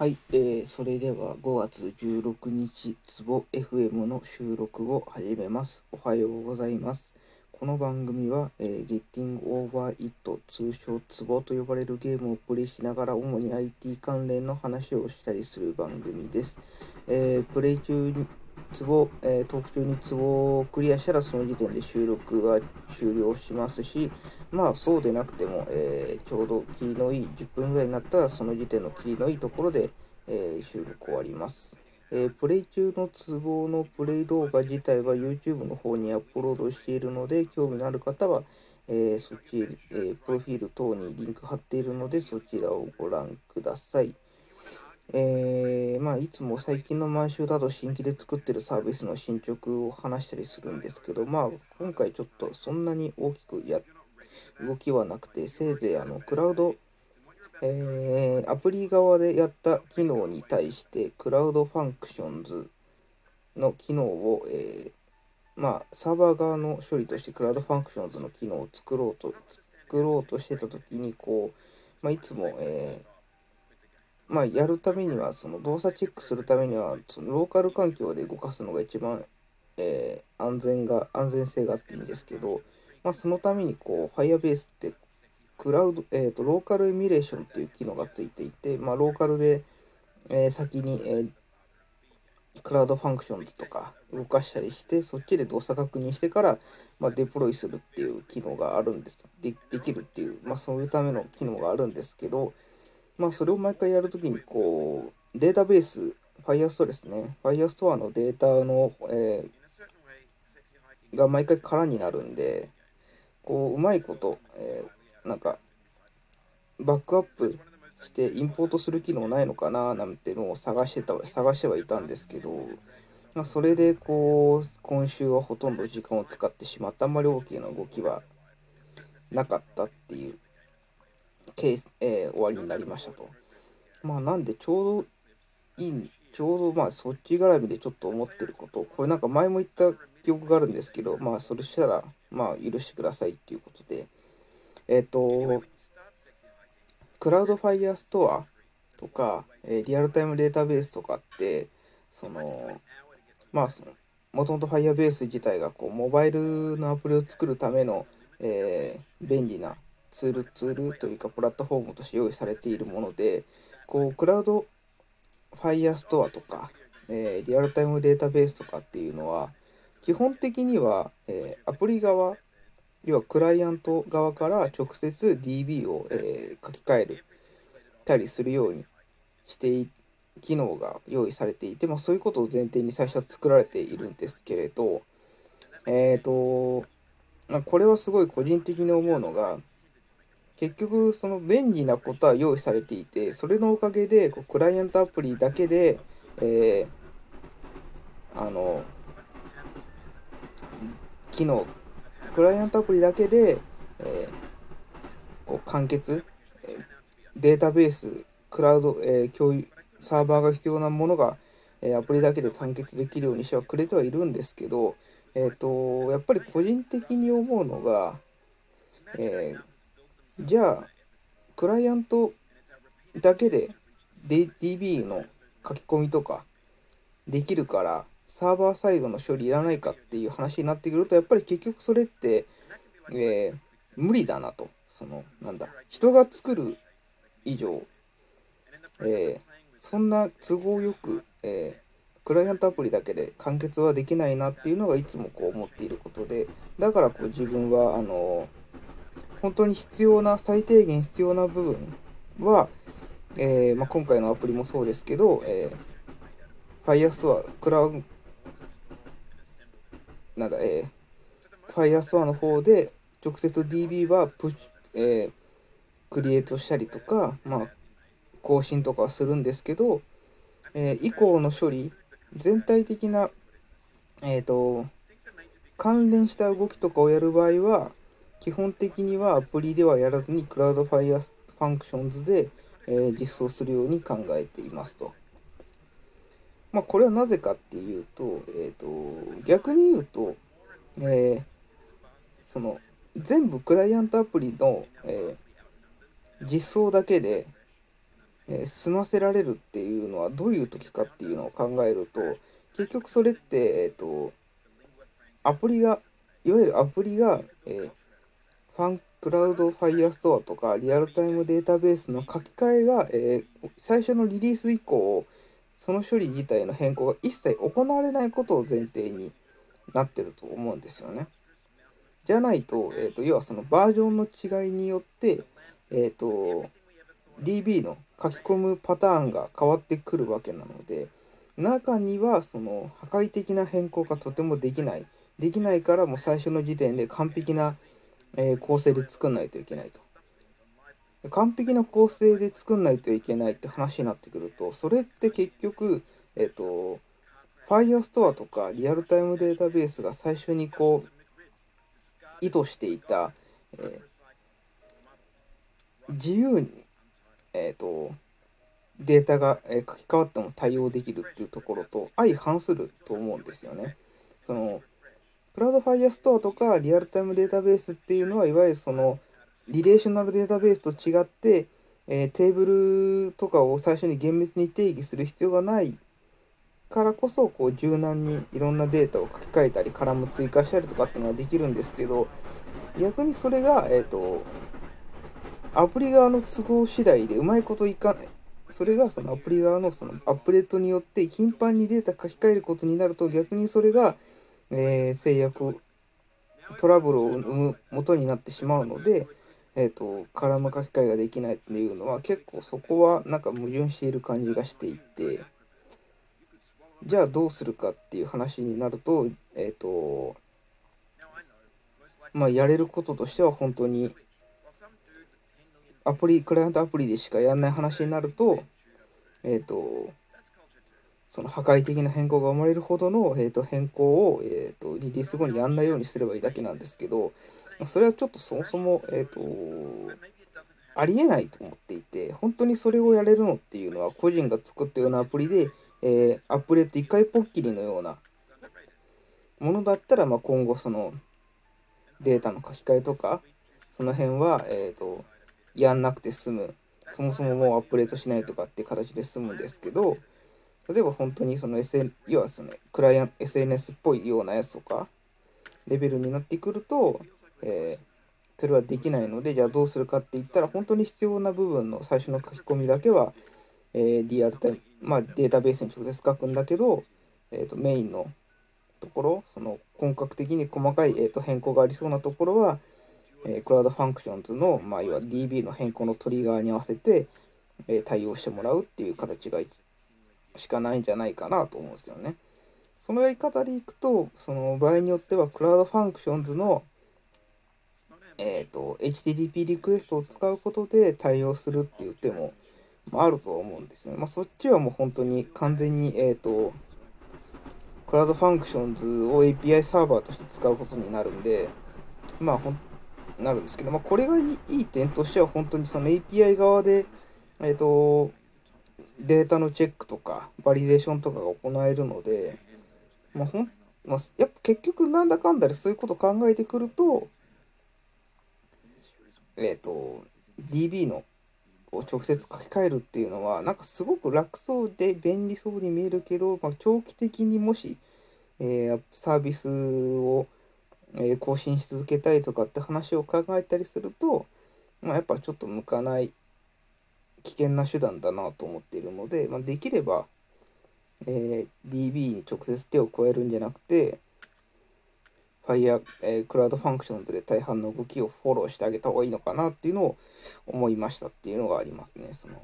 はい、えー、それでは5月16日、ツボ FM の収録を始めます。おはようございます。この番組は、えー、Getting Over It 通称ツボと呼ばれるゲームをプレイしながら主に IT 関連の話をしたりする番組です。えー、プレイ中にツボ、えー、トーク中にツボをクリアしたらその時点で収録は終了しますし、まあそうでなくても、えー、ちょうど切りのいい10分ぐらいになったらその時点の切りのいいところで、えー、収録終わります。えープレイ中のツボのプレイ動画自体は YouTube の方にアップロードしているので、興味のある方は、えーそっち、えープロフィール等にリンク貼っているので、そちらをご覧ください。えーまあ、いつも最近の毎週だと新規で作ってるサービスの進捗を話したりするんですけど、まあ、今回ちょっとそんなに大きくや動きはなくて、せいぜいあのクラウド、えーアプリ側でやった機能に対して、 Cloud Functions の機能を、えーまあ、サーバー側の処理として Cloud Functions の機能を作ろうと、作ろうとしてたときに、こう、まあ、いつも、えーまあ、やるためには、その動作チェックするためには、そのローカル環境で動かすのが一番、えー安全が、安全性があっていいんですけど、まあ、そのために、こう、Firebase って、クラウド、えっ、と、ローカルエミュレーションっていう機能がついていて、まあ、ローカルで、えー先に、えークラウドファンクションとか動かしたりして、そっちで動作確認してから、まあ、デプロイするっていう機能があるんです。でできるっていう、まあ、そういうための機能があるんですけど、まあ、それを毎回やるときに、こう、データベース、Firestore ですね。Firestore のデータの、えーが毎回空になるんで、こう、うまいこと、えーなんか、バックアップしてインポートする機能ないのかななんてのを探してた、探してはいたんですけど、まあ、それで、こう、今週はほとんど時間を使ってしまった。あんまり大きな動きはなかったっていう、えー終わりになりましたと。まあ、なんでちょうどいい、ちょうどまあそっち絡みでちょっと思ってること、これなんか前も言った記憶があるんですけど、まあそれしたら、まあ許してくださいっていうことで、えっ、と、クラウドファイヤーストアとか、えーリアルタイムデータベースとかって、その、まあその、もともと Firebase 自体がこうモバイルのアプリを作るための、えー便利なツール、ツールというかプラットフォームとして用意されているもので、こう、クラウドファイヤーストアとか、えーリアルタイムデータベースとかっていうのは、基本的には、えーアプリ側、要はクライアント側から直接 DB を、えー書き換えるたりするようにしてい機能が用意されていて、まあ、そういうことを前提に最初は作られているんですけれど、えっ、と、まこれはすごい個人的に思うのが、結局その便利なことは用意されていて、それのおかげでこうクライアントアプリだけで、えーあの、機能、クライアントアプリだけで、えーこう完結、データベース、クラウド、えー共有、サーバーが必要なものが、えアプリだけで完結できるようにしてはくれてはいるんですけど、えっ、と、やっぱり個人的に思うのが、えーじゃあ、クライアントだけで DB の書き込みとかできるから、サーバーサイドの処理いらないかっていう話になってくると、やっぱり結局それって、えー無理だなと。その、なんだ、人が作る以上、えーそんな都合よく、えークライアントアプリだけで完結はできないなっていうのがいつもこう思っていることで、だからこう自分は、あの本当に必要な、最低限必要な部分は、えーまあ、今回のアプリもそうですけど、えー、Firestore、クラウなんだ、えー、Firestore の方で直接 DB はプッシュ、えークリエイトしたりとか、まあ、更新とかするんですけど、えー以降の処理、全体的な、えっ、と、関連した動きとかをやる場合は、基本的にはアプリではやらずに、 Cloud Fire Functions で、えー実装するように考えていますと。まあ、これはなぜかっていうと、えっ、と、逆に言うと、えーその、全部クライアントアプリの、えー実装だけで、え、済ませられるっていうのはどういう時かっていうのを考えると結局それって、えっ、とアプリがいわゆるアプリが、えー、ファン Cloud Firestore とか Realtime Database の書き換えが、えー、最初のリリース以降その処理自体の変更が一切行われないことを前提になってると思うんですよね。じゃないと、えーと、要はそのバージョンの違いによって、えーと、DB の書き込むパターンが変わってくるわけなので中にはその破壊的な変更がとてもできないできないからもう最初の時点で完璧な、えー、構成で作んないといけないと完璧な構成で作んないといけないって話になってくるとそれって結局えっ、ー、と Firestore とかリアルタイムデータベースが最初にこう意図していた、えー、自由に、えーと、データが、え書き換わっても対応できるっていうところと相反すると思うんですよね。その Cloud Firestore とか Realtime Database っていうのはいわゆるそのリレーショナルデータベースと違って、えー、テーブルとかを最初に厳密に定義する必要がないからこそこう柔軟にいろんなデータを書き換えたりカラム追加したりとかっていうのができるんですけど逆にそれが、えーと、アプリ側の都合次第でうまいこといかない。それがそのアプリ側のそのアップデートによって頻繁にデータ書き換えることになると逆にそれが、えー、制約トラブルを生む元になってしまうので、えーと、カラム書き換えができないっていうのは結構そこはなんか矛盾している感じがしていて。じゃあどうするかっていう話になると、えっ、ー、と、まあ、やれることとしては本当に、アプリ、クライアントアプリでしかやんない話になると、えっ、ー、と、その破壊的な変更が生まれるほどの、えー、と変更を、えー、とリリース後にやんないようにすればいいだけなんですけど、それはちょっとそもそも、えー、とありえないと思っていて、本当にそれをやれるのっていうのは、個人が作ったようなアプリで、えー、アップデート1回ポッキリのようなものだったら、まあ、今後そのデータの書き換えとか、その辺は、え、ー、と、やんなくて済む。そもそももうアップデートしないとかっていう形で済むんですけど、例えば本当にその SN、要はですね、クライアント、SNS っぽいようなやつとか、レベルになってくると、えー、それはできないので、じゃあどうするかって言ったら、本当に必要な部分の最初の書き込みだけは、えー、リアルタイム、まあ、データベースに直接書くんだけど、えーと、メインのところ、その本格的に細かい、えーと、変更がありそうなところは、えー、 Cloud Functions の、まあ、要は DB の変更のトリガーに合わせて、えー、対応してもらうっていう形がしかないんじゃないかなと思うんですよね。そのやり方でいくと、その場合によっては、 Cloud Functions の、えーと、HTTP リクエストを使うことで対応するっていう手もあると思うんですね。まあ、そっちはもう本当に完全に、えっ、ー、と、 Cloud Functions を API サーバーとして使うことになるんで、まあ、ほんなるんですけど、まあ、これがいい点としては、本当にその API 側で、えっ、ー、と、データのチェックとか、バリデーションとかが行えるので、まあ、ほんまあ、やっぱ結局なんだかんだでそういうこと考えてくると、えっ、ー、と、DB のを直接書き換えるっていうのは、なんかすごく楽そうで便利そうに見えるけど、まあ、長期的にもし、えー、サービスを、え、更新し続けたいとかって話を考えたりすると、まあ、やっぱちょっと向かない危険な手段だなと思っているので、まあ、できれば、えー、DB に直接手を加えるんじゃなくて、Fire、えー、 Cloud Functions で大半の動きをフォローしてあげた方がいいのかなっていうのを思いましたっていうのがありますね。その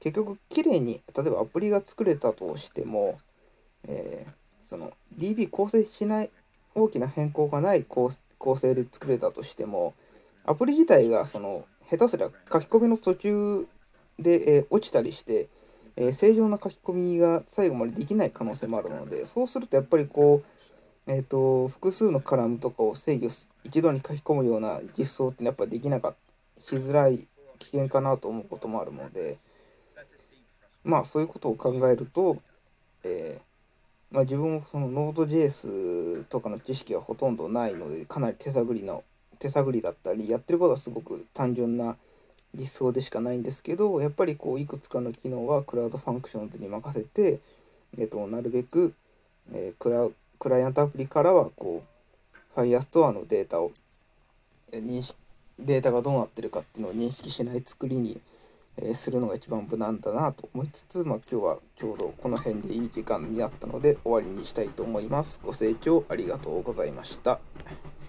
結局、綺麗に、例えばアプリが作れたとしても、えー、その DB 構成しない、大きな変更がない構成で作れたとしても、アプリ自体がその下手すりゃ書き込みの途中で、えー、落ちたりして、えー、正常な書き込みが最後までできない可能性もあるので、そうするとやっぱりこう、えっ、ー、と、複数のカラムとかを制御す、一度に書き込むような実装ってやっぱできなかった、しづらい、危険かなと思うこともあるので、まあそういうことを考えると、え、まあ、自分もその Node.js とかの知識はほとんどないので、かなり手探りの、手探りだったり、やってることはすごく単純な実装でしかないんですけどやっぱりこういくつかの機能は Cloud Functions に任せて、えっと、なるべく、えー、クラクライアントアプリからはこう Firestore のデータを認識データがどうなってるかっていうのを認識しない作りに、えー、するのが一番無難だなと思いつつ、まあ、今日はちょうどこの辺でいい時間になったので終わりにしたいと思います。ご清聴ありがとうございました。